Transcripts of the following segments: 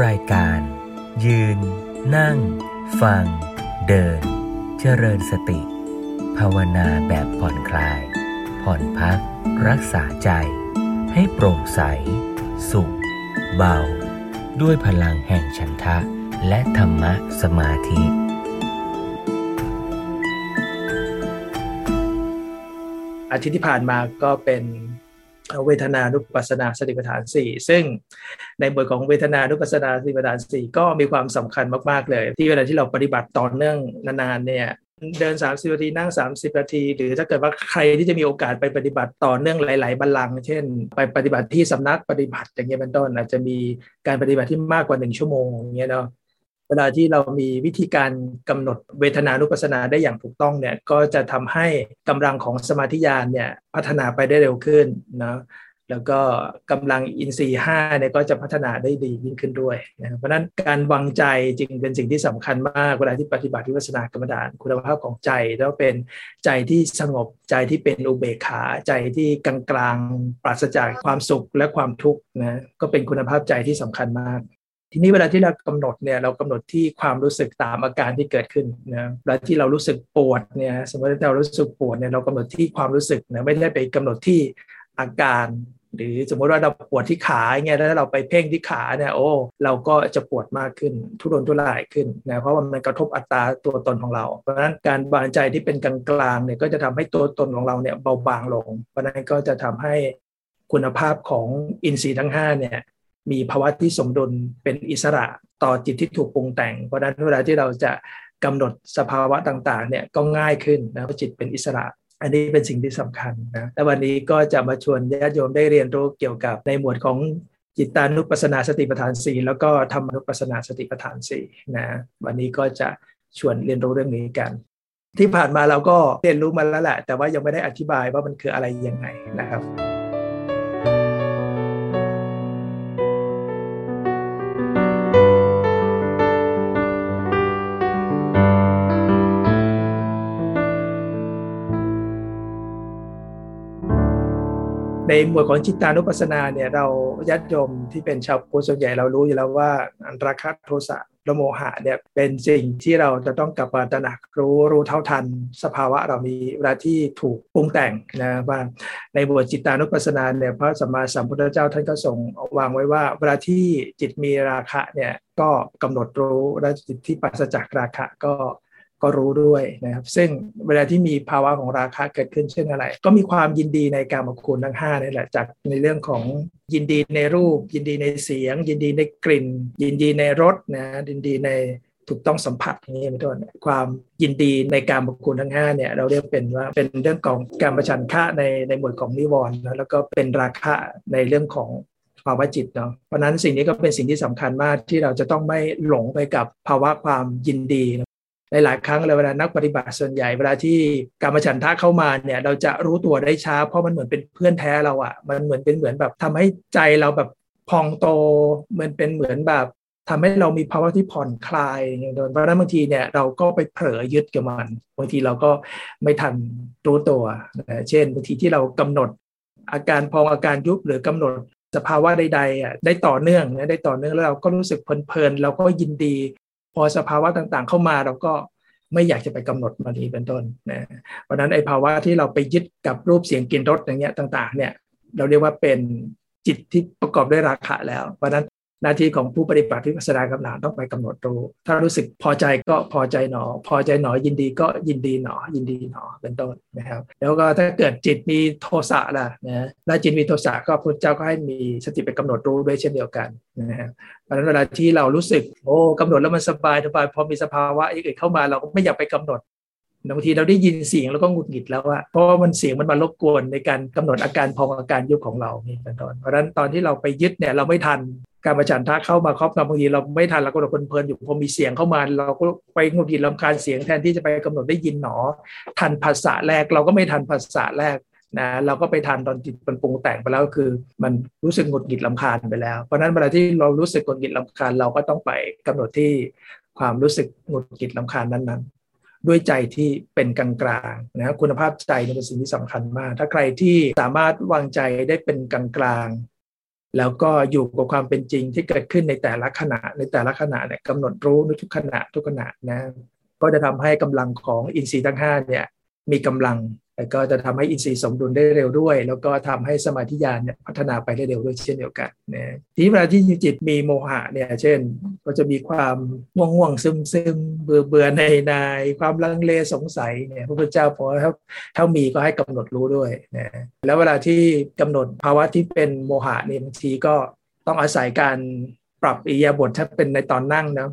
รายการ ยืน นั่ง ฟัง เดิน เจริญสติ ภาวนาแบบผ่อนคลาย ผ่อนพัก รักษาใจ ให้โปร่งใส สุข เบา ด้วยพลังแห่งฉันทะ และธรรมะสมาธิอาทิตย์ที่ผ่านมาก็เป็น เวทนานุปัสสนาสติปัฏฐานสี่ซึ่งในบทของเวทนานุปัสสนาสติปัฏฐานสี่ก็มีความสำคัญมากๆเลย ที่เวลาที่เราปฏิบัติต่อเนื่องนานๆเนี่ยเดิน 30นาทีนั่ง 30นาที หรือถ้าเกิดว่าใครที่จะมีโอกาสไปปฏิบัติต่อเนื่องหลาย ๆบัลลังก์เช่น ไปปฏิบัติที่สำนักปฏิบัติอย่างเงี้ยเป็นต้นอาจจะมีการปฏิบัติที่มากกว่า 1 ชั่วโมงอย่างเงี้ยเนาะ วลาที่เรามีวิธีการกำหนดเวทนานุปัสสนาได้อย่างถูกต้องเนี่ยก็จะทำให้กำลังของสมาธิญาณเนี่ยพัฒนาไปได้เร็วขึ้นนะแล้วก็กำลังอินทรีย์ห้าเนี่ยก็จะพัฒนาได้ดียิ่งขึ้นด้วยนะเพราะนั้นการวางใจจึงเป็นสิ่งที่สำคัญมากเวลาที่ปฏิบัติวิปัสสนากรรมฐานคุณภาพของใจแล้วเป็นใจที่สงบใจที่เป็นอุเบกขาใจที่กลางกลางปราศจากความสุขและความทุกข์นะก็เป็นคุณภาพใจที่สำคัญมาก ทีนี้เวลาที่เรากำหนดเนี่ยเรากำหนดที่ความรู้สึกตามอาการที่เกิดขึ้นนะเวลาที่เรารู้สึกปวดเนี่ยสมมติเรารู้สึกปวดเนี่ยเรากำหนดที่ความรู้สึกนะไม่ได้ไปกำหนดที่อาการ หรือสมมติว่าเราปวดที่ขาเงี้ยแล้วเราไปเพ่งที่ขาเนี่ยโอ้เราก็จะปวดมากขึ้น ทุรนทุรายขึ้นนะเพราะว่ามันกระทบอัตราตัวตนของเรา เพราะฉะนั้นการวางใจที่เป็นกลางๆเนี่ยก็จะทำให้ตัวตนของเราเนี่ยเบาบางลง เพราะนั้นก็จะทำให้คุณภาพของอินทรีย์ทั้ง5เนี่ย มีภาวะที่สมดุลเป็นอิสระต่อจิตที่ถูกปรุงแต่ง เพราะนั้นเวลาที่เราจะกำหนดสภาวะต่างๆเนี่ยก็ง่ายขึ้นนะเพราะจิตเป็นอิสระ อันนี้เป็นสิ่งที่สำคัญนะและวันนี้ก็จะมาชวนญาติโยมได้เรียนรู้เกี่ยวกับในหมวดของจิตานุปัสสนาสติปัฏฐานสี่แล้วก็ธรรมนุปัสสนาสติปัฏฐานสี่นะวันนี้ก็จะชวนเรียนรู้เรื่องนี้กัน ที่ผ่านมาเราก็เรียนรู้มาแล้วแหละ แต่ว่ายังไม่ได้อธิบายว่ามันคืออะไรยังไงนะครับ ในหมวดของจิตานุปัสสนาเนี่ยเราญาติโยมที่เป็นชาวพุทธส่วนใหญ่เรารู้อยู่แล้วว่าอันตรคโทสะและโมหะเนี่ยเป็นสิ่งที่เราจะต้องกลับมาตระหนักรู้รู้เท่าทัน สภาวะเรานี้เวลาที่ถูกปรุงแต่งนะว่าในบทจิตานุปัสสนาเนี่ยพระสัมมาสัมพุทธเจ้าท่านก็ทรงวางไว้ว่าเวลาที่จิตมีราคะเนี่ยก็กำหนดรู้และจิตที่ปัสจากราคะก็ ก็รู้ด้วยนะครับ ซึ่งเวลาที่มีภาวะของราคะเกิดขึ้นเช่นอะไร ก็มีความยินดีในการมคุณทั้ง5นี่แหละจากในเรื่องของยินดีในรูป ยินดีในเสียง ยินดีในกลิ่น ยินดีในรสนะยินดีในถูกต้องสัมผัสอย่างนี้เป็นต้นความยินดีในการบุคคลทั้ง5เนี่ยเราเรียกเป็นว่าเป็นเรื่องของการประชันค่าในในหมวดของนิวรณ์นะแล้วก็เป็นราคะในเรื่องของภาวะจิตเนาะเพราะนั้นสิ่งนี้ก็เป็นสิ่งที่สำคัญมากที่เราจะต้องไม่หลงไปกับภาวะความยินดี หลาย ๆ ครั้งเลยเวลานักปฏิบัติส่วนใหญ่เวลาที่การมาฉันทะเข้ามาเนี่ยเราจะรู้ตัวได้ช้า เพราะมันเหมือนเป็นเพื่อนแท้เราอะ่ะมันเหมือนเป็นเหมือนแบบทำให้ใจเราแบบพองโตมันเป็นเหมือนแบบทำให้เรามีภาวะที่ผ่อนคลายอย่างเงี้ยเพราะนั้นบางทีเนี่ยเราก็ไปเผลอยึดกับมัน บางทีเราก็ไม่ทันรู้ตัว เช่นบางทีที่เรากำหนด อาการพองอาการยุบหรือกำหนดสภาวะใดๆอะได้ต่อเนื่องนะได้ต่อเนื่องแล้วเราก็รู้สึกเพลินๆเราก็ยินดี พอสภาวะต่างๆ เข้ามาเราก็ไม่อยากจะไปกำหนดมันนี้เป็นต้นนะเพราะนั้นไอ้ภาวะที่เราไปยึดกับรูปเสียงกลิ่นรสอย่างเงี้ยต่าง ๆ เนี่ย เราเรียกว่าเป็นจิตที่ประกอบด้วยราคะแล้ว เพราะนั้น หน้าที่ของผู้ปฏิบัติวิปัสสนากรรมฐานต้องไปกำหนดรู้ ถ้ารู้สึกพอใจก็พอใจหนอ พอใจหนอยินดีก็ยินดีหนอ ยินดีหนอเป็นต้นนะครับ แล้วก็ถ้าเกิดจิตมีโทสะล่ะนะแล้วจิตมีโทสะก็พระเจ้าก็ให้มีสติไปกำหนดรู้ด้วยเช่นเดียวกันนะครับเพราะฉะนั้นเวลาที่เรารู้สึกโอ้กำหนดแล้วมันสบายสบายพอมีสภาวะอื่นเข้ามาเราก็ไม่อยากไปกำหนดบางทีเราได้ยินเสียงแล้วก็หงุดหงิดแล้วอะเพราะว่ามันเสียงมันมารบกวนในการกำหนดอาการพองอาการยุบของเรานี่เป็นต้นเพราะฉะนั้นตอนที่เราไปยึดเนี่ยเราไม่ทัน การประจันทะเข้ามาครอบงำบางทีเราไม่ทันเราก็เราเพลินอยู่พอมีเสียงเข้ามา เราก็ไปงุดหงิดลำคาญเสียงแทนที่จะไปกำหนดได้ยินหนอ ทันภาษาแรกเราก็ไม่ทันภาษาแรกนะเราก็ไปทันตอนจิตมันปรุงแต่งไปแล้วคือ มันรู้สึกหงุดหงิดลำคาญไปแล้ว เพราะนั้นเวลาที่เรารู้สึกหงุดหงิดลำคาญเราก็ต้องไปกำหนดที่ความรู้สึกหงุดหงิดลำคาญนั้นๆ ด้วยใจที่เป็นกลางๆนะคุณภาพใจเป็นสิ่งที่สำคัญมาก ถ้าใครที่สามารถวางใจได้เป็นกลาง แล้วก็อยู่กับความเป็นจริงที่เกิดขึ้นในแต่ละขณะ ในแต่ละขณะเนี่ยกำหนดรู้ทุกขณะทุกขณะนะก็จะทำให้กำลังของอินทรีย์ทั้ง5เนี่ยมีกำลัง แต่ก็จะทำให้อินทรีย์สมดุลได้เร็วด้วย แล้วก็ทำให้สมาธิญาณเนี่ยพัฒนาไปได้เร็วด้วยเช่นเดียวกันนะทีนี้เวลาที่จิตมีโมหะเนี่ยเช่น ก็จะมีความง่วงง่วงซึมซึมเบื่อเบื่อในในความลังเลสงสัยเนี่ยพระพุทธเจ้าพอถ้าถ้ามีก็ให้กำหนดรู้ด้วยนะแล้วเวลาที่กำหนดภาวะที่เป็นโมหะเนี่ยบางทีก็ต้องอาศัยการปรับอิยาบทถ้าเป็นในตอนนั่งนะ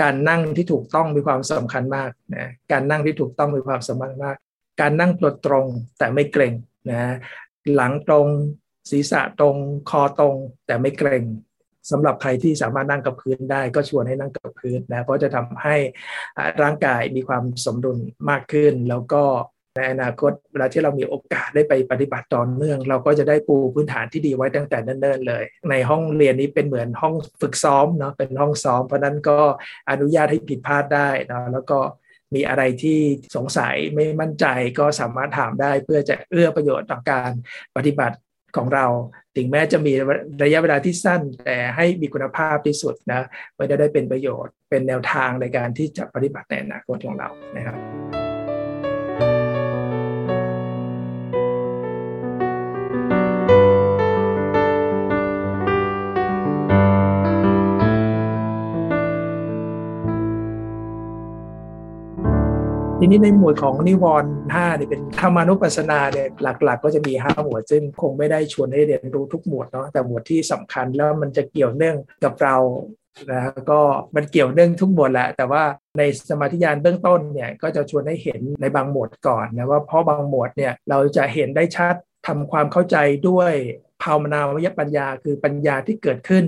การนั่งที่ถูกต้องมีความสำคัญมากนะการนั่งที่ถูกต้องมีความสำคัญมาก การนั่งตัวตรงแต่ไม่เกรงนะฮะหลังตรงศีรษะตรงคอตรงแต่ไม่เกรงสำหรับใครที่สามารถนั่งกับพื้นได้ก็ชวนให้นั่งกับพื้นนะเพราะจะทำให้ร่างกายมีความสมดุลมากขึ้น แล้วก็ในอนาคตเวลาที่เรามีโอกาสได้ไปปฏิบัติต่อเนื่อง เราก็จะได้ปูพื้นฐานที่ดีไว้ตั้งแต่เนิ่นๆเลย ในห้องเรียนนี้เป็นเหมือนห้องฝึกซ้อมเนาะเป็นห้องซ้อม เพราะนั้นก็อนุญาตให้ผิดพลาดได้นะแล้วก็ มีอะไรที่สงสัยไม่มั่นใจก็สามารถถามได้เพื่อจะเอื้อประโยชน์ต่อการปฏิบัติของเรา ถึงแม้จะมีระยะเวลาที่สั้น แต่ให้มีคุณภาพที่สุดนะเพื่อจะได้เป็นประโยชน์เป็นแนวทางในการที่จะปฏิบัติในอนาคตของเรานะครับ ทีนี้ในหมวดของนิวรณ์ห้าเนี่ยเป็นธรรมานุปัสสนาเนี่ยหลักๆก็จะมีห้าหมวด ซึ่งคงไม่ได้ชวนให้เรียนรู้ทุกหมวดเนาะแต่หมวดที่สำคัญแล้วมันจะเกี่ยวเนื่องกับเรานะก็มันเกี่ยวเนื่องทุกหมวดแหละ แต่ว่าในสมาธิญาณเบื้องต้นเนี่ยก็จะชวนให้เห็นในบางหมวดก่อนนะว่าเพราะบางหมวดเนี่ยเราจะเห็นได้ชัดทำความเข้าใจด้วยภาวนาวิยปัญญาคือปัญญาที่เกิดขึ้น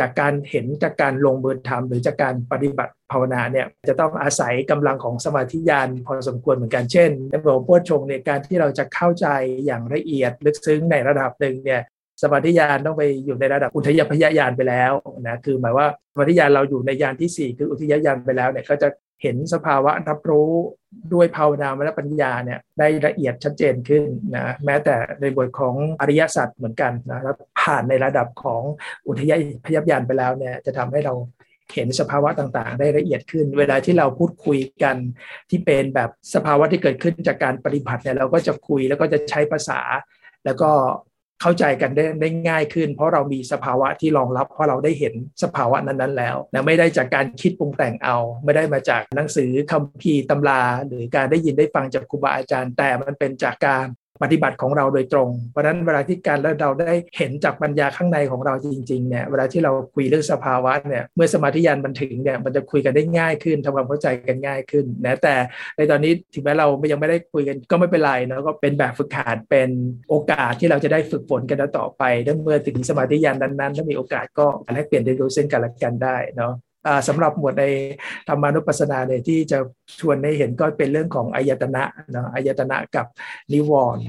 จากการเห็นจากการลงมือทำหรือจากการปฏิบัติภาวนาเนี่ยจะต้องอาศัยกำลังของสมาธิญาณพอสมควรเหมือนกันเช่นในบทพวชงในการที่เราจะเข้าใจอย่างละเอียดลึกซึ้งในระดับหนึ่งเนี่ยสมาธิญาณต้องไปอยู่ในระดับอุทยพยญาณไปแล้วนะคือหมายว่าสมาธิญาณเราอยู่ในญาณที่ 4 คืออุทยญาณไปแล้วเนี่ยก็จะ เห็นสภาวะรับรู้ด้วยภาวนาและปัญญาเนี่ยได้ละเอียดชัดเจนขึ้นนะแม้แต่ในบทของอริยสัจเหมือนกันนะแล้วผ่านในระดับของอุทยพยัญญาไปแล้วเนี่ยจะทำให้เราเห็นสภาวะต่างๆ ได้ละเอียดขึ้น เวลาที่เราพูดคุยกันที่เป็นแบบสภาวะที่เกิดขึ้นจากการปฏิบัติเนี่ยเราก็จะคุยแล้วก็จะใช้ภาษา แล้วก็ เข้าใจกันได้ได้ง่ายขึ้น เพราะเรามีสภาวะที่รองรับเพราะเราได้เห็นสภาวะนั้นๆแล้วนะไม่ได้จากการคิดปรุงแต่งเอา ไม่ได้มาจากหนังสือคัมภีร์ตำรา หรือการได้ยินได้ฟังจากครูบาอาจารย์ แต่มันเป็นจากการ ปฏิบัติของเราโดยตรง เพราะนั้นเวลาที่การแล้วเราได้เห็นจากปัญญาข้างในของเราจริงๆเนี่ยเวลาที่เราคุยเรื่องสภาวะเนี่ยเมื่อสมาธิยานมันถึงเนี่ยมันจะคุยกันได้ง่ายขึ้นทำความเข้าใจกันง่ายขึ้นนะแต่ในตอนนี้ถึงแม้เรายังไม่ได้คุยกันก็ไม่เป็นไรเนาะก็เป็นแบบฝึกหัดเป็นโอกาสที่เราจะได้ฝึกฝนกันต่อไปถ้าเมื่อถึงสมาธิยานนั้นๆถ้ามีโอกาสก็แลกเปลี่ยนเรียนรู้เส้นกันและกันได้เนาะ สำหรับหมวดในธรรมานุปัสสนาเนี่ยที่จะชวนให้เห็นก็เป็นเรื่องของอายตนะเนาะอายตนะกับนิวรณ์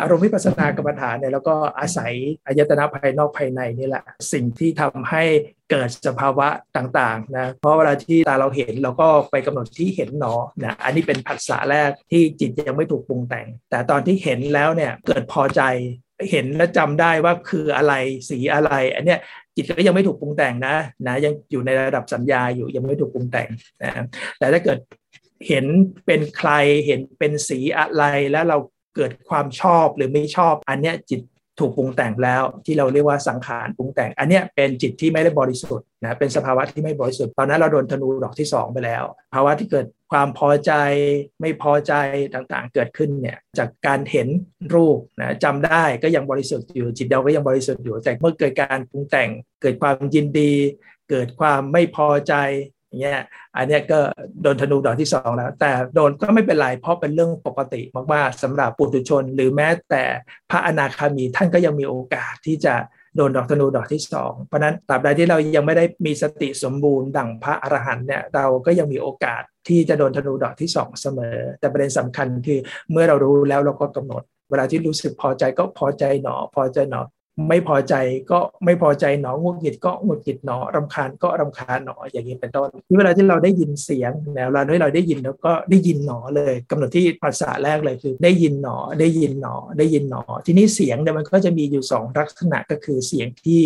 อารมณ์วิปัสสนากรรมฐานเนี่ยแล้วก็อาศัยอายตนะภายนอกภายในนี่แหละสิ่งที่ทำให้เกิดสภาวะต่างๆนะเพราะเวลาที่ตาเราเห็นเราก็ไปกำหนดที่เห็นหนอนะอันนี้เป็นผัสสะแรกที่จิตยังไม่ถูกปรุงแต่ง แต่ตอนที่เห็นแล้วเนี่ยเกิดพอใจเห็นและจำได้ว่าคืออะไรสีอะไร อันเนี้ย จิตก็ยังไม่ถูกปรุงแต่งนะนะยังอยู่ในระดับสัญญาอยู่ยังไม่ถูกปรุงแต่งนะแต่ถ้าเกิดเห็นเป็นใครเห็นเป็นสีอะไรแล้วเราเกิดความชอบหรือไม่ชอบ อันเนี้ยจิตถูกปรุงแต่งแล้วที่เราเรียกว่าสังขารปรุงแต่ง อันเนี้ยเป็นจิตที่ไม่ได้บริสุทธิ์นะเป็นสภาวะที่ไม่บริสุทธิ์ตอนนั้นเราโดนธนูดอกที่ 2 ไปแล้วภาวะที่เกิด ความพอใจไม่พอใจต่างๆ เกิดขึ้นเนี่ยจากการเห็นรูปนะจำได้ก็ยังบริสุทธิ์อยู่จิตเราก็ยังบริสุทธิ์อยู่ แต่เมื่อเกิดการปรุงแต่ง เกิดความยินดี เกิดความไม่พอใจเงี้ยอันนี้ก็โดนธนูดอกที่สองแล้ว แต่โดนก็ไม่เป็นไรเพราะเป็นเรื่องปกติมากๆสำหรับปุถุชน หรือแม้แต่พระอนาคามีท่านก็ยังมีโอกาสที่จะ โดนดอกธนูดอกที่สองเพราะนั้นตราบใดที่เรายังไม่ได้มีสติสมบูรณ์ดั่งพระอรหันต์เนี่ยเราก็ยังมีโอกาสที่จะโดนธนูดอกที่สองเสมอ แต่ประเด็นสำคัญคือเมื่อเรารู้แล้วเราก็กำหนด เวลาที่รู้สึกพอใจก็พอใจหนอ พอใจหนอ ไม่พอใจก็ไม่พอใจหนองุดหงิดก็งุดหงิดหนอรำคาญก็รำคาญหนออย่างนี้เป็นต้นที่เวลาที่เราได้ยินเสียงแล้วเราที่เราได้ยินแล้วก็ได้ยินหนอเลยกำหนดที่ภาษาแรกเลยคือ ได้ยินหนอได้ยินหนอได้ยินหนอ ทีนี้เสียงเนี่ยมันก็จะมีอยู่ 2 ลักษณะก็คือเสียงที่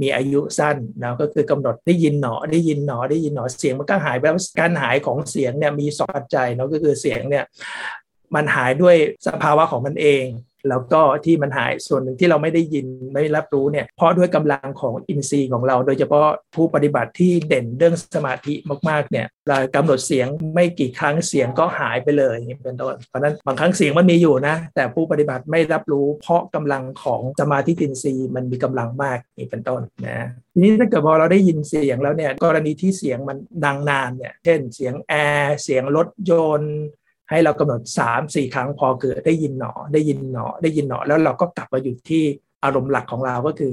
มีอายุสั้นนะก็คือกำหนดได้ยินหนอได้ยินหนอได้ยินหนอเสียงมันก็หายไปแล้วการหายของเสียงเนี่ยมีสองปัจจัยเนาะก็คือเสียงเนี่ยมันหายด้วยสภาวะของมันเอง แล้วก็ที่มันหายส่วนหนึ่งที่เราไม่ได้ยินไม่รับรู้เนี่ยเพราะด้วยกำลังของอินทรีย์ของเรา โดยเฉพาะผู้ปฏิบัติที่เด่นเรื่องสมาธิมากๆเนี่ยเรากำหนดเสียงไม่กี่ครั้งเสียงก็หายไปเลยเป็นต้นเพราะนั้นบางครั้งเสียงมันมีอยู่นะ แต่ผู้ปฏิบัติไม่รับรู้เพราะกำลังของสมาธิอินทรีย์มันมีกำลังมากนี่เป็นต้นนะทีนี้ถ้าเกิดพอเราได้ยินเสียงแล้วเนี่ยกรณีที่เสียงมันดังนานเนี่ยเช่นเสียงแอร์เสียงรถยนต์ ให้เรากำหนดสามสี่ครั้งพอเกิดได้ยินหนอได้ยินหนอได้ยินหนอ แล้วเราก็กลับมาอยู่ที่อารมณ์หลักของเราก็คือ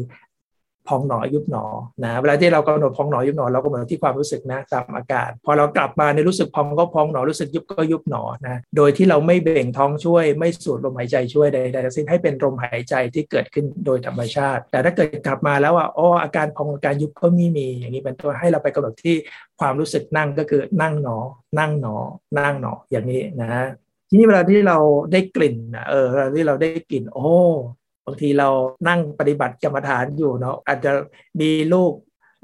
พองหนอยุบหนอนะเวลาที่เรากำหนดพองหนอยุบหนอเราก็เหมือนที่ความรู้สึกนะตามอาการพอเรากลับมาในรู้สึกพองก็พองหนอรู้สึกยุบก็ยุบหนอนะโดยที่เราไม่เบ่งท้องช่วย ไม่สูดลมหายใจช่วยใดๆทั้งสิ้นให้เป็นลมหายใจที่เกิดขึ้นโดยธรรมชาติ แต่ถ้าเกิดกลับมาแล้วว่าอ๋ออาการพองอาการยุบก็ไม่มีอย่างนี้เป็นตัวให้เราไปกำหนดที่ความรู้สึกนั่งก็คือนั่งหนอ นั่งหนอ นั่งหนออย่างนี้นะทีนี้เวลาที่เราได้กลิ่นเออเวลาที่เราได้กลิ่นโอ้ บางทีเรานั่งปฏิบัติกรรมฐานอยู่เนาะอาจจะมีลูก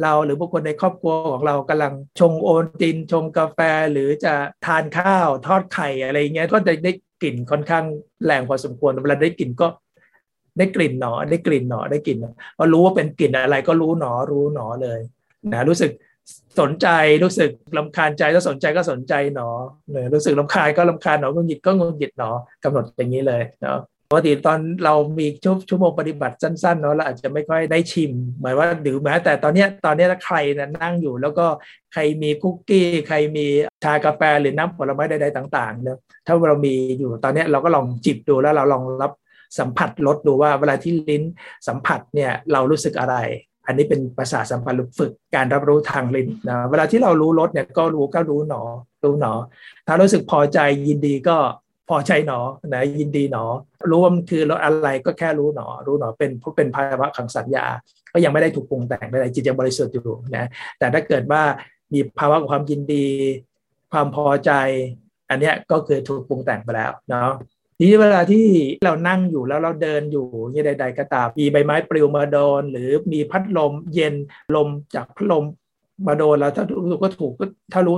เราหรือบุคคลในครอบครัวของเรากำลังชงโอนตินชงกาแฟหรือจะทานข้าวทอดไข่อะไรเงี้ยก็จะได้กลิ่นค่อนข้างแรงพอสมควรเวลาได้กลิ่นก็ได้กลิ่นหนอได้กลิ่นหนอได้กลิ่นพอรู้ว่าเป็นกลิ่นอะไรก็รู้หนอรู้หนอเลยนะรู้สึกสนใจรู้สึกลำคาญใจถ้าสนใจก็สนใจหนอเนี่ยรู้สึกลำคาญก็ลำคาญหนองุนหยิดก็งุนหยิดหนอกำหนดอย่างนี้เลยเนาะ ปกติตอนเรามีชั่วชั่วโมงปฏิบัติสั้นๆเนาะเราอาจจะไม่ค่อยได้ชิม หมายว่าหรือแม้แต่ตอนนี้ตอนนี้ถ้าใครนะนั่งอยู่ แล้วก็ใครมีคุกกี้ ใครมีชากาแฟหรือน้ำผลไม้ใดๆต่างๆเนาะถ้าเรามีอยู่ตอนนี้เราก็ลองจิบดูแล้วเราลองรับสัมผัสลดดูว่าเวลาที่ลิ้นสัมผัสเนี่ยเรารู้สึกอะไร อันนี้เป็นภาษาสัมพันธ์ฝึกการรับรู้ทางลิ้นนะเวลาที่เรารู้รสเนี่ยก็รู้ก็รู้หนอรู้หนอ ถ้ารู้สึกพอใจยินดีก็ พอใจหนอนะยินดีหนอ รู้ว่ามันคือรสอะไรก็แค่รู้หนอ รู้หนอเป็นเป็นภาวะขังสัญญา ก็ยังไม่ได้ถูกปรุงแต่งใดจิตยังบริสุทธิ์อยู่นะแต่ถ้าเกิดว่ามีภาวะความยินดี ความพอใจ อันนี้ก็คือถูกปรุงแต่งไปแล้วเนาะทีนี้เวลาที่เรานั่งอยู่แล้วเราเดินอยู่ยี่ใด ๆ ก็ตามมีใบไม้ปลิวมาโดน หรือมีพัดลมเย็นลมจากพัดลมมาโดนแล้วถ้ารู้ก็ถูกก็ถ้ารู้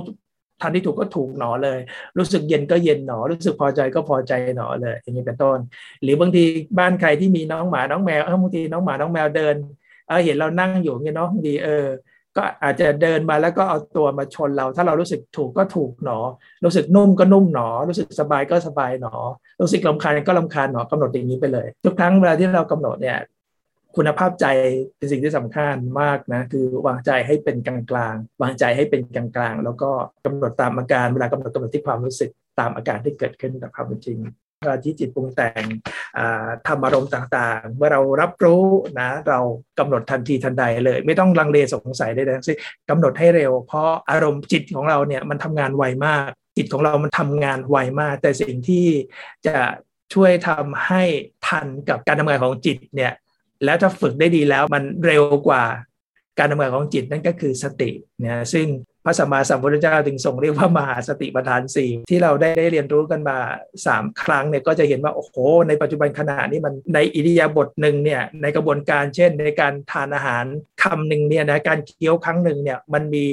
ทันที่ถูกก็ถูกหนอเลย รู้สึกเย็นก็เย็นหนอ รู้สึกพอใจก็พอใจหนอเลย อย่างนี้เป็นต้น หรือบางทีบ้านใครที่มีน้องหมาน้องแมวเออบางทีน้องหมาน้องแมวเดินเออเห็นเรานั่งอยู่เงี้ยเนาะบางทีเออ ก็อาจจะเดินมาแล้วก็เอาตัวมาชนเรา ถ้าเรารู้สึกถูกก็ถูกหนอ รู้สึกนุ่มก็นุ่มหนอ รู้สึกสบายก็สบายหนอ รู้สึกลำคาญก็ลำคาญหนอกำหนดอย่างนี้ไปเลย ทุกครั้งเวลาที่เรากำหนดเนี่ย คุณภาพใจเป็นสิ่งที่สำคัญมากนะคือวางใจให้เป็นกลางกลางวางใจให้เป็นกลางกลางแล้วก็กำหนดตามอาการเวลากำหนดกำหนดที่ความรู้สึกตามอาการที่เกิดขึ้นกับความเป็นจริงเวลาที่จิตปรุงแต่งทำอารมณ์ต่างๆ เมื่อเรารับรู้นะเรากำหนดทันทีทันใดเลย ไม่ต้องลังเลสงสัยใดๆทั้งสิ้นกำหนดให้เร็ว เพราะอารมณ์จิตของเราเนี่ยมันทำงานไวมาก จิตของเรามันทำงานไวมาก แต่สิ่งที่จะช่วยทำให้ทันกับการทำงานของจิตเนี่ย แล้วถ้าฝึกได้ดีแล้วมันเร็วกว่าการทำงานของจิตนั่นก็คือสติเนี่ยซึ่งพระสัมมาสัมพุทธเจ้าถึงส่งเรียกว่ามหาสติปัฏฐานสี่ที่เราได้ได้เรียนรู้กันมา 3 ครั้งเนี่ยก็จะเห็นว่าโอ้โหในปัจจุบันขณะนี้มันในอิริยาบถหนึ่งเนี่ยในกระบวนการเช่น ในการทานอาหารคำหนึ่งเนี่ยนะการเคี้ยวครั้งหนึ่งเนี่ยมันมี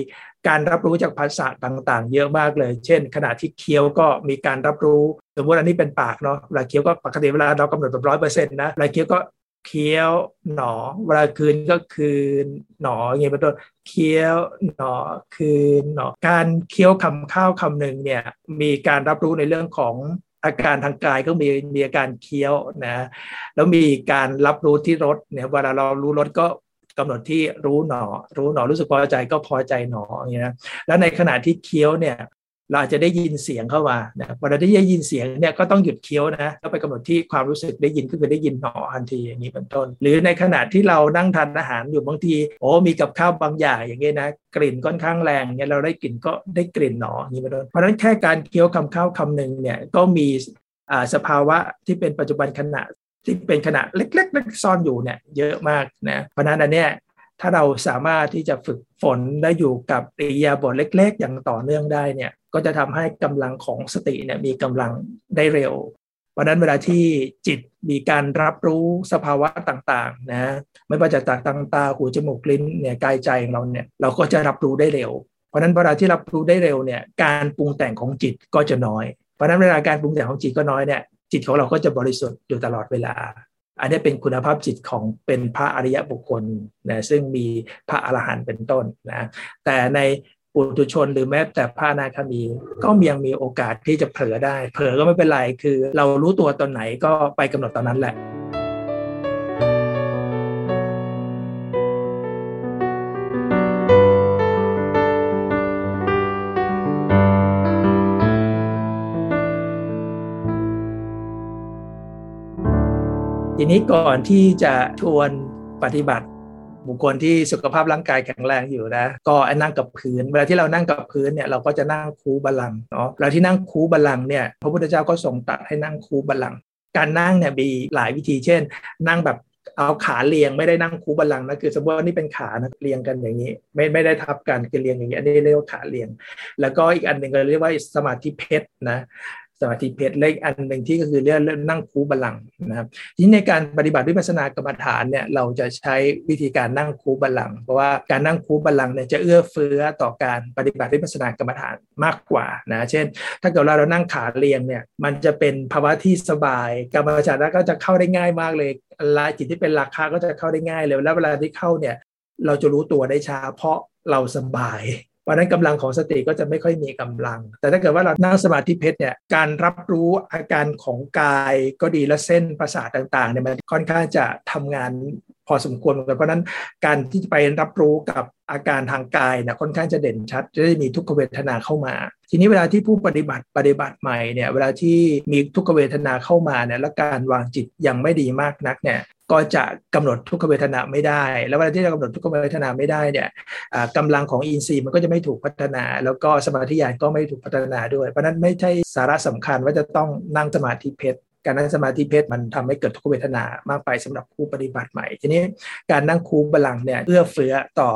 การรับรู้จากภาษาต่างๆ เยอะมากเลย เช่น ขณะที่เคี้ยวก็มีการรับรู้ สมมติอันนี้เป็นปากเนาะเวลาเคี้ยวก็ปกติเวลาเรากำหนดแบบร้อยเปอร์เซ็นต์นะเวลาเคี้ยวก็ เคี้ยวหนอ เวลาคืนก็คืนหนออย่างเงี้ยเป็นต้นเคี้ยวหนอคืนหนอการเคี้ยวคำข้าวคำหนึ่งเนี่ยมีการรับรู้ในเรื่องของอาการทางกายก็มีมีอาการเคี้ยวนะแล้วมีการรับรู้ที่รสเนี่ยเวลาเรารู้รสก็กำหนดที่รู้หนอ รู้หนอรู้สึกพอใจก็พอใจหนออย่างเงี้ยแล้วในขณะที่เคี้ยวเนี่ย เราจะได้ยินเสียงเข้ามานะเวลาได้ยินเสียงเนี่ยก็ต้องหยุดเคี้ยวนะแล้วไปกำหนดที่ความรู้สึกได้ยินก็คือได้ยินหนอทันทีอย่างนี้เป็นต้น หรือในขณะที่เรานั่งทานอาหารอยู่บางทีโอ้มีกับข้าวบางอย่างอย่างเงี้ยนะกลิ่นค่อนข้างแรงเนี่ยเราได้กลิ่นก็ได้กลิ่นหนออย่างนี้เป็นต้นเพราะฉะนั้นแค่การเคี้ยวคำข้าวคำหนึ่งเนี่ยก็มีสภาวะที่เป็นปัจจุบันขณะที่เป็นขณะเล็กๆซ่อนอยู่เนี่ยเยอะมากนะเพราะนั้นอันเนี้ยถ้าเราสามารถที่จะฝึกฝนได้อยู่กับอิยาบทเล็ก ๆ อย่างต่อเนื่องได้เนี่ย ก็จะทำให้กำลังของสติเนี่ยมีกำลังได้เร็ว เพราะนั้นเวลาที่จิตมีการรับรู้สภาวะต่างๆนะไม่ว่าจะตาตางตาหูจมูกลิ้นเนี่ยกายใจของเราเนี่ยเราก็จะรับรู้ได้เร็ว เพราะนั้นเวลาที่รับรู้ได้เร็วเนี่ยการปรุงแต่งของจิตก็จะน้อย เพราะนั้นเวลาการปรุงแต่งของจิตก็น้อยเนี่ยจิตของเราก็จะบริสุทธิ์อยู่ตลอดเวลา อันนี้เป็นคุณภาพจิตของเป็นพระอริยบุคคลนะซึ่งมีพระอรหันต์เป็นต้นนะแต่ใน ปุถุชนหรือแม้แต่พระนาคามี ก็ยังมีโอกาสที่จะเผลอได้ เผลอก็ไม่เป็นไรคือ เรารู้ตัวตอนไหนก็ไปกำหนดตอนนั้นแหละทีนี้ก่อนที่จะชวนปฏิบัติ บุคคลที่สุขภาพร่างกายแข็งแรงอยู่นะ ก็นั่งกับพื้น เวลาที่เรานั่งกับพื้นเนี่ยเราก็จะนั่งคูบาลังเนาะเวลาที่นั่งคูบาลังเนี่ยพระพุทธเจ้าก็ทรงตัดให้นั่งคูบาลัง การนั่งเนี่ยมีหลายวิธีเช่น นั่งแบบเอาขาเรียงไม่ได้นั่งคูบาลังนะคือสมมติว่านี่เป็นขานะเรียงกันอย่างนี้ ไม่ไม่ได้ทับกันคือเรียงอย่างนี้อันนี้เรียกว่าขาเรียง แล้วก็อีกอันหนึ่งก็เรียกว่าสมาธิเพชรนะ สมาธิเพชรเล็กอันหนึ่งที่ก็คือเรื่องนั่งคูบาลังนะครับทีนี้ในการปฏิบัติวิปัสสนากรรมฐานเนี่ยเราจะใช้วิธีการนั่งคูบาลัง เพราะว่าการนั่งคูบาลังเนี่ยจะเอื้อเฟื้อต่อการปฏิบัติวิปัสสนากรรมฐานมากกว่านะเช่น ถ้าเกิดเราเรานั่งขาเรียงเนี่ยมันจะเป็นภาวะที่สบายกรรมฐานก็จะเข้าได้ง่ายมากเลยลายจิตที่เป็นราคาก็จะเข้าได้ง่ายเลยแล้วเวลาที่เข้าเนี่ยเราจะรู้ตัวได้ช้าเพราะเราสบาย ราะนั้นกำลังของสติก็จะไม่ค่อยมีกำลัง แต่ถ้าเกิดว่าเรานั่งสมาธิเพชรเนี่ยการรับรู้อาการของกายก็ดีและเส้นประสาทต่างๆเนี่ยมันค่อนข้างจะทำงานพอสมควรเหมือนกันเพราะนั้นการที่จะไปรับรู้กับอาการทางกายเนี่ยค่อนข้างจะเด่นชัด จะได้มีทุกขเวทนาเข้ามา ทีนี้เวลาที่ผู้ปฏิบัติปฏิบัติใหม่เนี่ยเวลาที่มีทุกขเวทนาเข้ามาเนี่ยและการวางจิตยังไม่ดีมากนักเนี่ย ก็จะกำหนดทุกขเวทนาไม่ได้ แล้วเวลาที่เรากำหนดทุกขเวทนาไม่ได้เนี่ยกำลังของอินทรีย์มันก็จะไม่ถูกพัฒนา แล้วก็สมาธิญาณก็ไม่ถูกพัฒนาด้วย เพราะนั้นไม่ใช่สาระสำคัญว่าจะต้องนั่งสมาธิเพชรการนั่งสมาธิเพชรมันทำให้เกิดทุกขเวทนามากไปสำหรับผู้ปฏิบัติใหม่ ทีนี้การนั่งคูบาลังเนี่ยเอื้อเฟื้อต่อ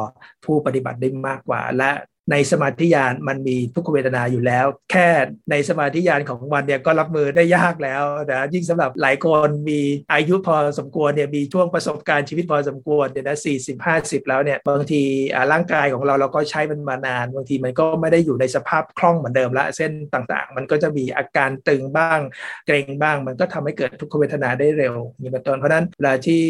ผู้ปฏิบัติได้มากกว่า และ ในสมาธิญาณมันมีทุกขเวทนาอยู่แล้ว แค่ในสมาธิญาณของมันเนี่ยก็รับมือได้ยากแล้วนะยิ่งสำหรับหลายคนมีอายุพอสมควรเนี่ยมีช่วงประสบการณ์ชีวิตพอสมควรเนี่ยนะสี่สิบห้าสิบแล้วเนี่ยบางทีร่างกายของเราเราก็ใช้มันมานานบางทีมันก็ไม่ได้อยู่ในสภาพคล่องเหมือนเดิมละเส้นต่างๆ มันก็จะมีอาการตึงบ้าง เกร็งบ้าง มันก็ทำให้เกิดทุกขเวทนาได้เร็วมีเป็นต้นเพราะนั้นเวลาที่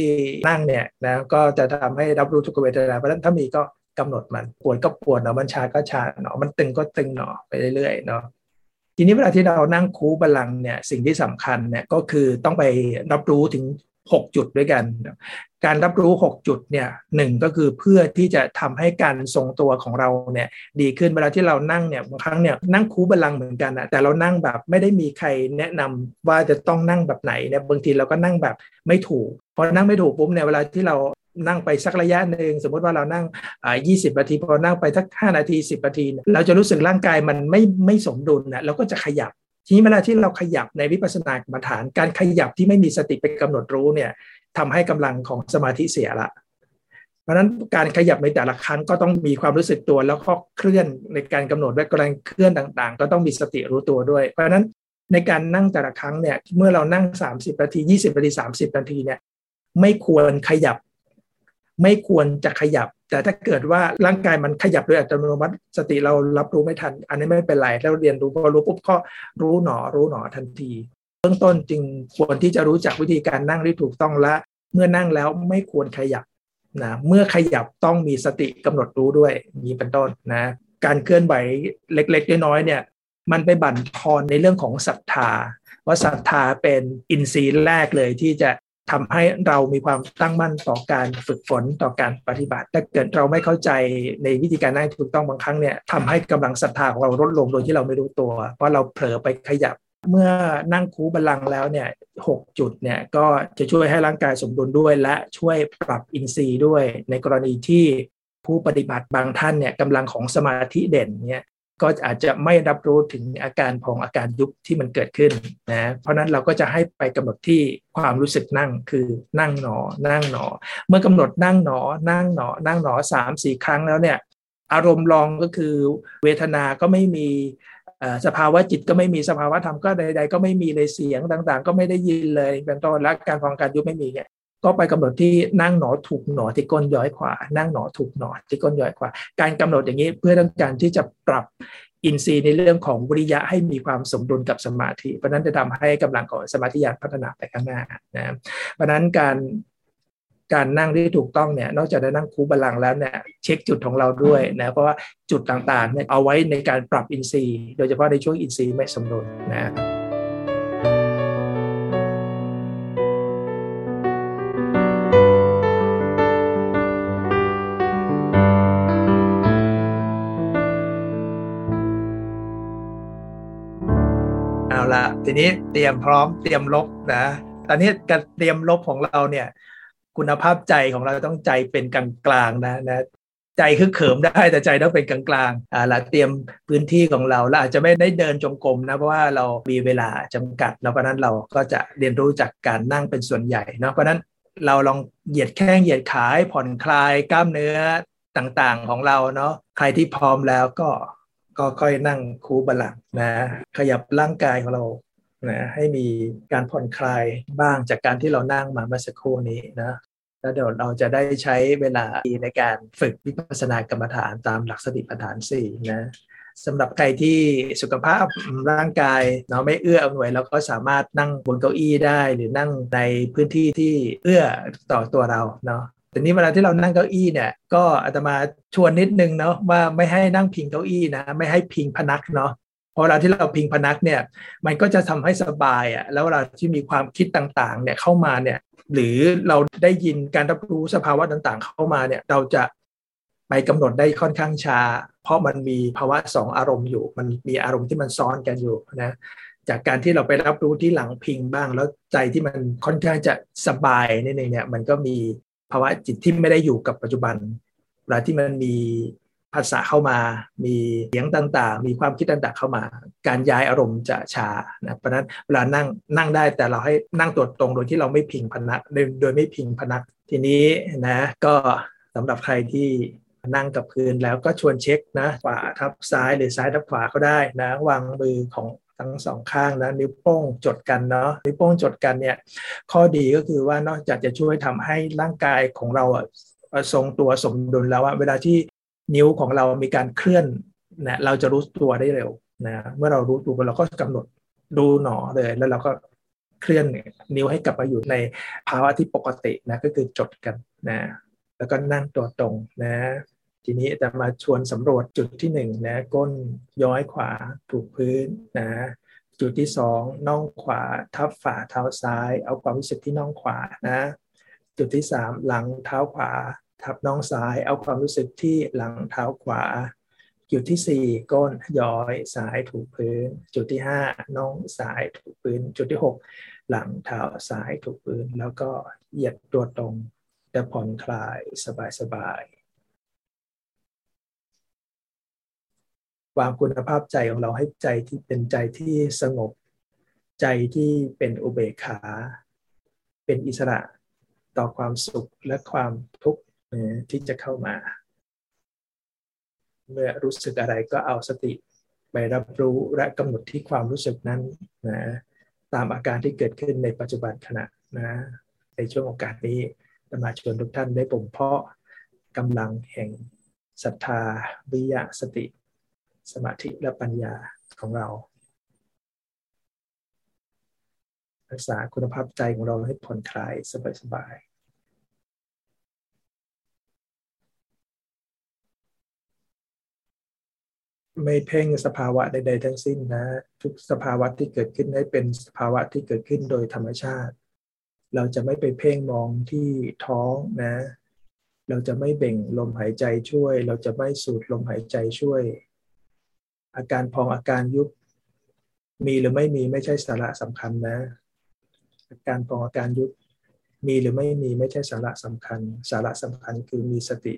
นั่งเนี่ยนะก็จะทำให้รับรู้ทุกขเวทนาเพราะนั้นถ้ามีก็ กำหนดมันปวดก็ปวดเนาะมันชาก็ชาเนาะมันตึงก็ตึงเนาะไปเรื่อยๆเนาะทีนี้เวลาที่เรานั่งคูบาลังเนี่ยสิ่งที่สำคัญเนี่ยก็คือต้องไปรับรู้ถึง 6 จุดด้วยกัน การรับรู้ 6 จุดเนี่ยหนึ่งก็คือเพื่อที่จะทำให้การทรงตัวของเราเนี่ยดีขึ้นเวลาที่เรานั่งเนี่ยบางครั้งเนี่ยนั่งคูบาลังเหมือนกันนะแต่เรานั่งแบบไม่ได้มีใครแนะนำว่าจะต้องนั่งแบบไหนเนี่ยบางทีเราก็นั่งแบบไม่ถูกพอนั่งไม่ถูกปุ๊บเนี่ยเวลาที่เรา นั่งไปสักระยะหนึ่งสมมติว่าเรานั่งอ่า20นาทีพอนั่งไปสัก5นาที10นาที เราจะรู้สึกร่างกายมันไม่ไม่สมดุลนะเราก็จะขยับทีนี้เวลาที่เราขยับในวิปัสสนากรรมฐาน การขยับที่ไม่มีสติไปกำหนดรู้เนี่ยทำให้กำลังของสมาธิเสียละ เพราะนั้นการขยับในแต่ละครั้งก็ต้องมีความรู้สึกตัว แล้วก็เคลื่อนในการกำหนดและกำลังเคลื่อนต่างๆ ก็ต้องมีสติรู้ตัวด้วย เพราะนั้นในการนั่งแต่ละครั้งเนี่ยเมื่อเรานั่ง 30นาที20นาที30นาทีเนี่ยไม่ควรขยับ ไม่ควรจะขยับ แต่ถ้าเกิดว่าร่างกายมันขยับโดยอัตโนมัติสติเรารับรู้ไม่ทัน อันนี้ไม่เป็นไรแล้วเรียนรู้พอรู้ปุ๊บก็รู้หนอรู้หนอทันที เบื้องต้นจึงควรที่จะรู้จักวิธีการนั่งที่ถูกต้องและเมื่อนั่งแล้วไม่ควรขยับนะเมื่อขยับต้องมีสติกำหนดรู้ด้วยมีเป็นต้นนะการเคลื่อนไหวเล็กๆน้อยๆเนี่ยมันไปบั่นทอนในเรื่องของศรัทธาว่าศรัทธาเป็นอินทรีย์แรกเลยที่จะ ทำให้เรามีความตั้งมั่นต่อการฝึกฝนต่อการปฏิบัติ ถ้าเกิดเราไม่เข้าใจในวิธีการนั่งถูกต้องบางครั้งเนี่ยทำให้กำลังศรัทธาของเราลดลงโดยที่เราไม่รู้ตัว เพราะเราเผลอไปขยับเมื่อนั่งคูบัลลังแล้วเนี่ยหจุดเนี่ยก็จะช่วยให้ร่างกายสมดุลด้วย และช่วยปรับอินทรีย์ด้วย ในกรณีที่ผู้ปฏิบัติบางท่านเนี่ยกำลังของสมาธิเด่นเนี่ย ก็อาจจะไม่รับรู้ถึงอาการพองอาการยุบที่มันเกิดขึ้นนะเพราะนั้นเราก็จะให้ไปกำหนดที่ความรู้สึกนั่งคือนั่งหนอ นั่งหนอ เมื่อกำหนดนั่งหนอ นั่งหนอ นั่งหนอสามสี่ครั้งแล้วเนี่ยอารมณ์รองก็คือเวทนาก็ไม่มีสภาวะจิตก็ไม่มีสภาวะธรรมก็ใด ๆ ก็ไม่มีเลยเสียงต่าง ๆ ก็ไม่ได้ยินเลยเป็นต้นและการฟังการยุบไม่มีเนี่ย ก็ไปกำหนดที่นั่งหนอถูกหนอที่ก้นย้อยขวา นั่งหนอถูกหนอที่ก้นย้อยขวา การกำหนดอย่างนี้เพื่อต้องการที่จะปรับอินทรีย์ในเรื่องของวิริยะให้มีความสมดุลกับสมาธิ เพราะนั้นจะทำให้กำลังของสมาธิญาณพัฒนาไปข้างหน้านะเพราะนั้นการการนั่งที่ถูกต้องเนี่ยนอกจากได้นั่งคูบาลังแล้วเนี่ยเช็คจุดของเราด้วยนะเพราะว่าจุดต่างๆเนี่ยเอาไว้ในการปรับอินทรีย์ โดยเฉพาะในช่วงอินทรีย์ไม่สมดุลนะ ทีนี้เตรียมพร้อมเตรียมลบนะตอนนี้การเตรียมลบของเราเนี่ย คุณภาพใจของเราต้องใจเป็นกลางกลางนะนะใจคือเขิมได้แต่ใจต้องเป็นกลางกลางอ่าละเตรียมพื้นที่ของเราเราอาจจะไม่ได้เดินจงกรมนะเพราะว่าเรามีเวลาจำกัด แล้วเพราะนั้นเราก็จะเรียนรู้จากการนั่งเป็นส่วนใหญ่เนาะเพราะนั้นเราลองเหยียดแข้งเหยียดขาผ่อนคลายกล้ามเนื้อต่างๆของเราเนาะใครที่พร้อมแล้วก็ก็ค่อยนั่งคูบาลังนะ ขยับร่างกายของเรา นะให้มีการผ่อนคลายบ้างจากการที่เรานั่งมาเมื่อสักครู่นี้นะแล้วเดี๋ยวเราจะได้ใช้เวลาในการฝึกวิปัสสนากรรมฐานตามหลักสติปัฏฐานสี่นะสำหรับใครที่สุขภาพร่างกายเนาะไม่เอื้ออำนวยเราก็สามารถนั่งบนเก้าอี้ได้ หรือนั่งในพื้นที่ที่เอื้อต่อตัวเราเนาะแต่นี้เวลาที่เรานั่งเก้าอี้เนี่ยก็อาตมาชวนนิดนึงเนาะว่าไม่ให้นั่งพิงเก้าอี้นะไม่ให้พิงพนักเนาะ พอเวลาที่เราพิงพนักเนี่ยมันก็จะทำให้สบายอะ่ะแล้วเวลาที่มีความคิดต่างๆเนี่ยเข้ามาเนี่ยหรือเราได้ยินการรับรู้สภาวะต่างๆ เข้ามาเนี่ยเราจะไปกำหนดได้ค่อนข้างช้า เพราะมันมีภาวะสองอารมณ์อยู่ มันมีอารมณ์ที่มันซ้อนกันอยู่นะจากการที่เราไปรับรู้ที่หลังพิงบ้าง แล้วใจที่มันค่อนข้างจะสบายนี่เนี่ยมันก็มีภาวะจิตที่ไม่ได้อยู่กับปัจจุบันเวลาที่มันมี ภาษาเข้ามา มีเสียงต่างๆ มีความคิดต่างๆเข้ามา การย้ายอารมณ์จะช้านะเพราะนั้นเวลานั่งนั่งได้แต่เราให้นั่งตัวตรงโดยที่เราไม่พิงพนักโดยไม่พิงพนัก ทีนี้นะก็สำหรับใครที่นั่งกับพื้นแล้วก็ชวนเช็คนะขวาทับซ้ายหรือซ้ายทับขวาก็ได้นะวางมือของทั้งสองข้างนะนิ้วโป้งจดกันเนาะนิ้วโป้งจดกันเนี่ยข้อดีก็คือว่านอกจากจะช่วยทำให้ร่างกายของเราทรงตัวสมดุลแล้วว่าเวลาที่ นิ้วของเรามีการเคลื่อนนะเราจะรู้ตัวได้เร็วนะเมื่อเรารู้ตัวเราก็กำหนดดูหนอเลย แล้วเราก็เคลื่อนนิ้วให้กลับมาอยู่ในภาวะที่ปกตินะก็คือจดกันนะแล้วก็นั่งตัวตรงนะ ทีนี้จะมาชวนสำรวจจุดที่หนึ่งนะก้นย้อยขวาถูกพื้นนะจุดที่สองน่องขวาทับฝ่าเท้าซ้าย เอาความรู้สึกที่น่องขวานะ จุดที่สามหลังเท้าขวา ทับน่องซ้าย เอาความรู้สึกที่หลังเท้าขวา จุดที่ 4 ก้นย้อยซ้ายถูกพื้น จุดที่ 5น่องซ้ายถูกพื้น จุดที่ 6 หลังเท้าซ้ายถูกพื้น แล้วก็เหยียดตัวตรงแต่ผ่อนคลายสบายๆวางคุณภาพใจของเราให้ใจที่เป็นใจที่สงบ ใจที่เป็นอุเบกขา เป็นอิสระต่อความสุขและความทุกข์ ที่จะเข้ามา เมื่อรู้สึกอะไรก็เอาสติไปรับรู้และกำหนดที่ความรู้สึกนั้นนะตามอาการที่เกิดขึ้นในปัจจุบันขณะนะในช่วงโอกาสนี้จะมาชวนทุกท่านได้บ่มเพาะกำลังแห่งศรัทธาวิยะสติ สมาธิและปัญญาของเรา รักษาคุณภาพใจของเราให้ผ่อนคลายสบายๆ ไม่เพ่งสภาวะใดๆทั้งสิ้นนะ ทุกสภาวะที่เกิดขึ้นให้เป็นสภาวะที่เกิดขึ้นโดยธรรมชาติ เราจะไม่ไปเพ่งมองที่ท้องนะ เราจะไม่เบ่งลมหายใจช่วย เราจะไม่สูดลมหายใจช่วย อาการพองอาการยุบมีหรือไม่มีไม่ใช่สาระสำคัญนะ อาการพองอาการยุบมีหรือไม่มีไม่ใช่สาระสำคัญ สาระสำคัญคือมีสติ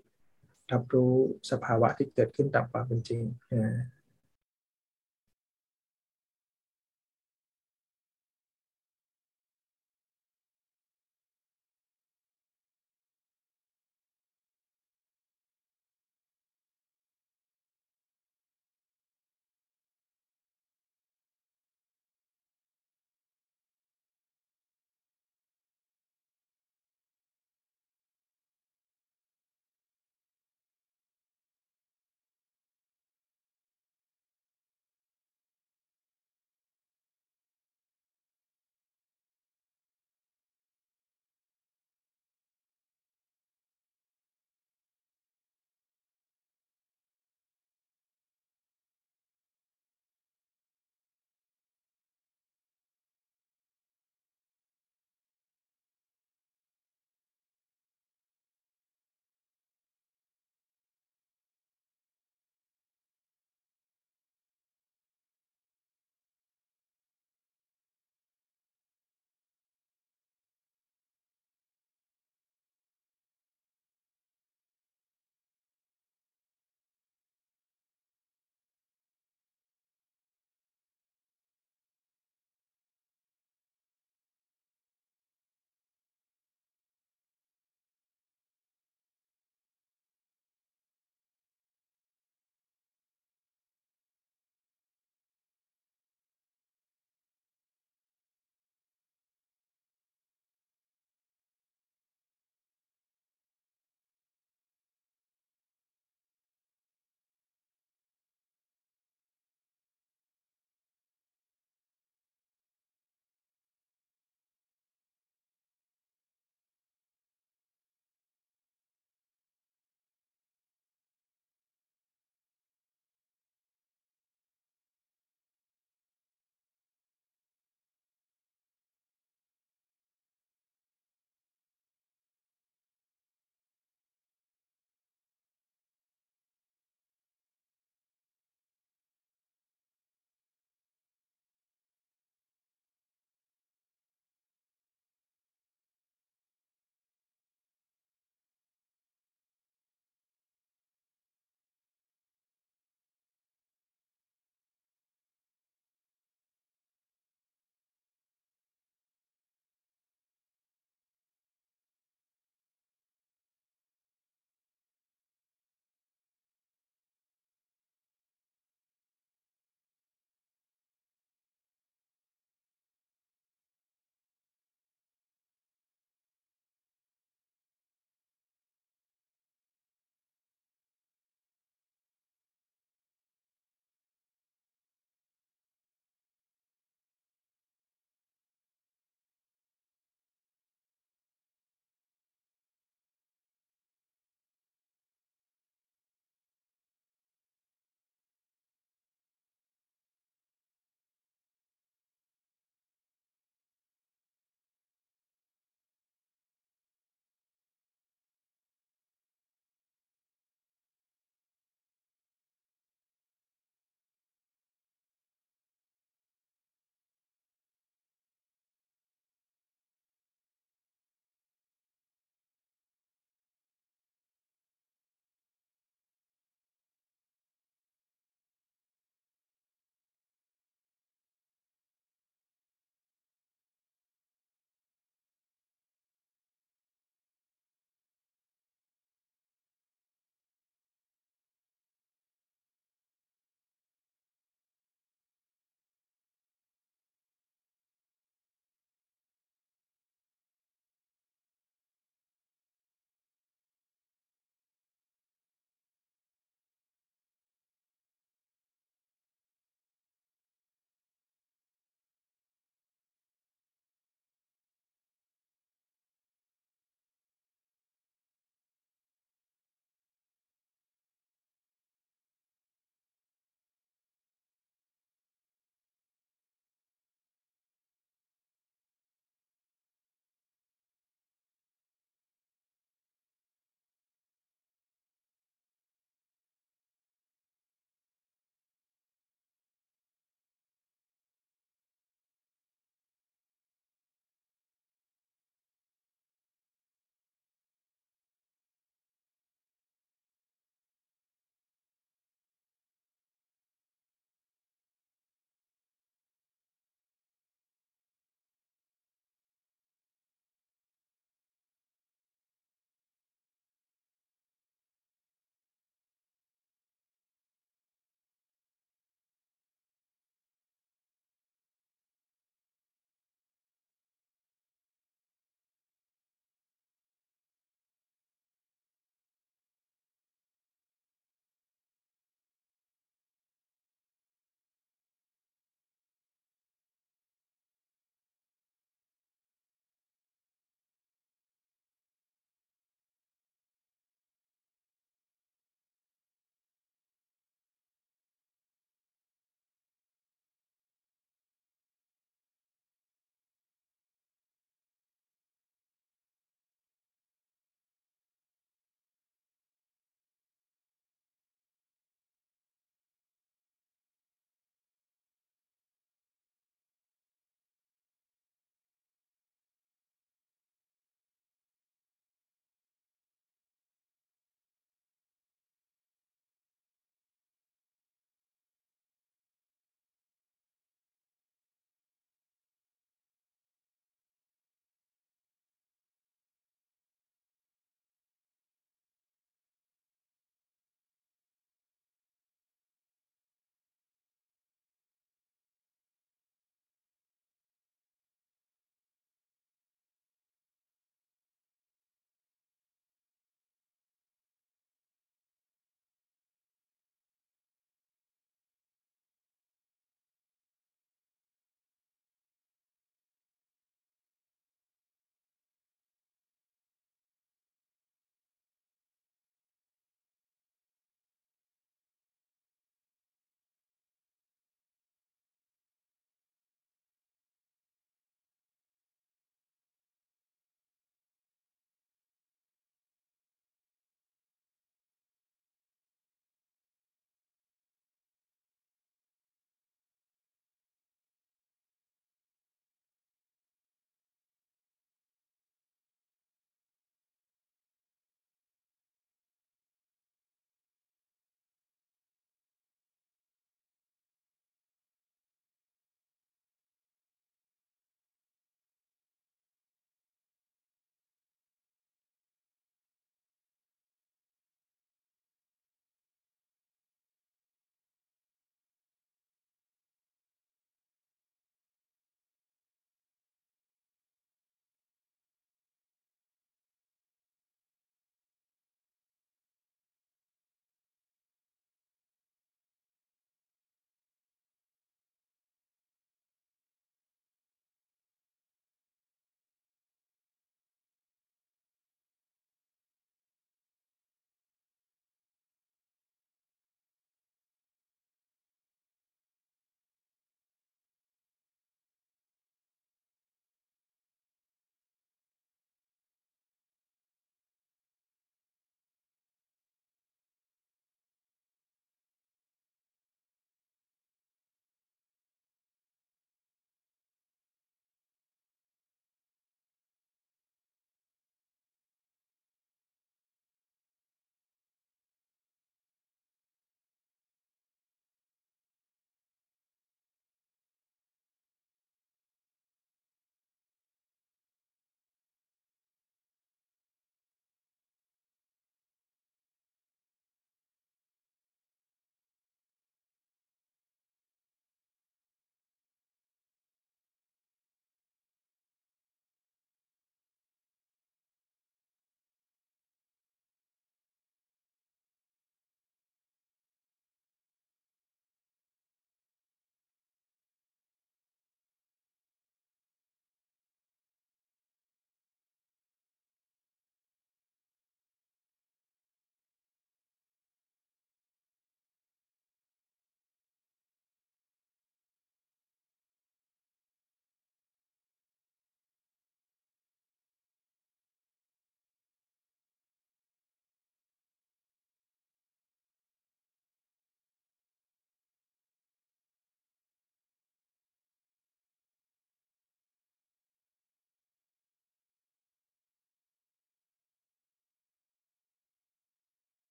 รับรู้สภาวะที่เกิดขึ้นตามความเป็นจริง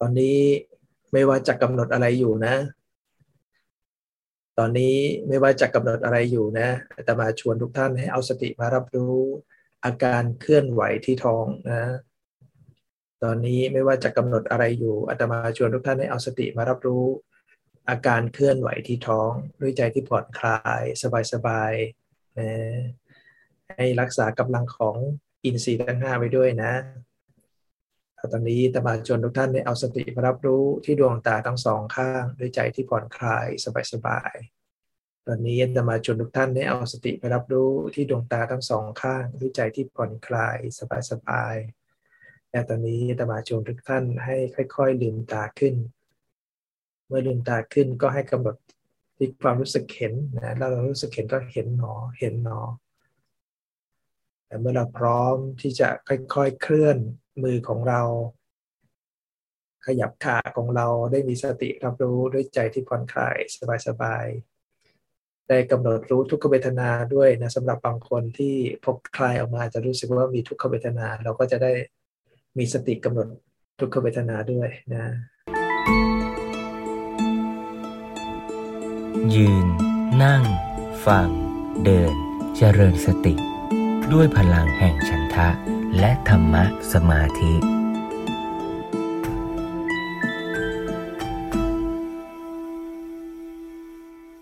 ตอนนี้ไม่ว่าจะกำหนดอะไรอยู่นะ ตอนนี้ไม่ว่าจะกำหนดอะไรอยู่นะอาตมาชวนทุกท่านให้เอาสติมารับรู้อาการเคลื่อนไหวที่ท้องนะ ตอนนี้ไม่ว่าจะกำหนดอะไรอยู่อาตมาชวนทุกท่านให้เอาสติมารับรู้อาการเคลื่อนไหวที่ท้องด้วยใจที่ผ่อนคลายสบายๆนะให้รักษากำลังของอินทรีย์ทั้งห้าไว้ด้วยนะ ตอนนี้ตมาชวนทุกท่านได้เอาสติมารับรู้ที่ดวงตาทั้งสองข้างด้วยใจที่ผ่อนคลายสบายๆ ตอนนี้ตมาชวนทุกท่านได้เอาสติไปรับรู้ที่ดวงตาทั้งสองข้างด้วยใจที่ผ่อนคลายสบายๆ และตอนนี้ตมาชวนทุกท่านให้ค่อยๆลืมตาขึ้น เมื่อลืมตาขึ้นก็ให้กำหนดที่ความรู้สึกเห็นนะแล้วเรารู้สึกเห็นก็เห็นหนอ เห็นหนอแต่เมื่อเราพร้อมที่จะค่อยๆเคลื่อน มือของเรา ขยับขาของเราได้มีสติรับรู้ด้วยใจที่ผ่อนคลายสบายๆได้กำหนดรู้ทุกขเวทนาด้วยนะสำหรับบางคนที่พบคลายออกมาจะรู้สึกว่ามีทุกขเวทนา เราก็จะได้มีสติกำหนดทุกขเวทนาด้วยนะยืน นั่ง ฟัง เดิน เจริญสติ ด้วยพลังแห่งฉันทะ และธรรมะสมาธิ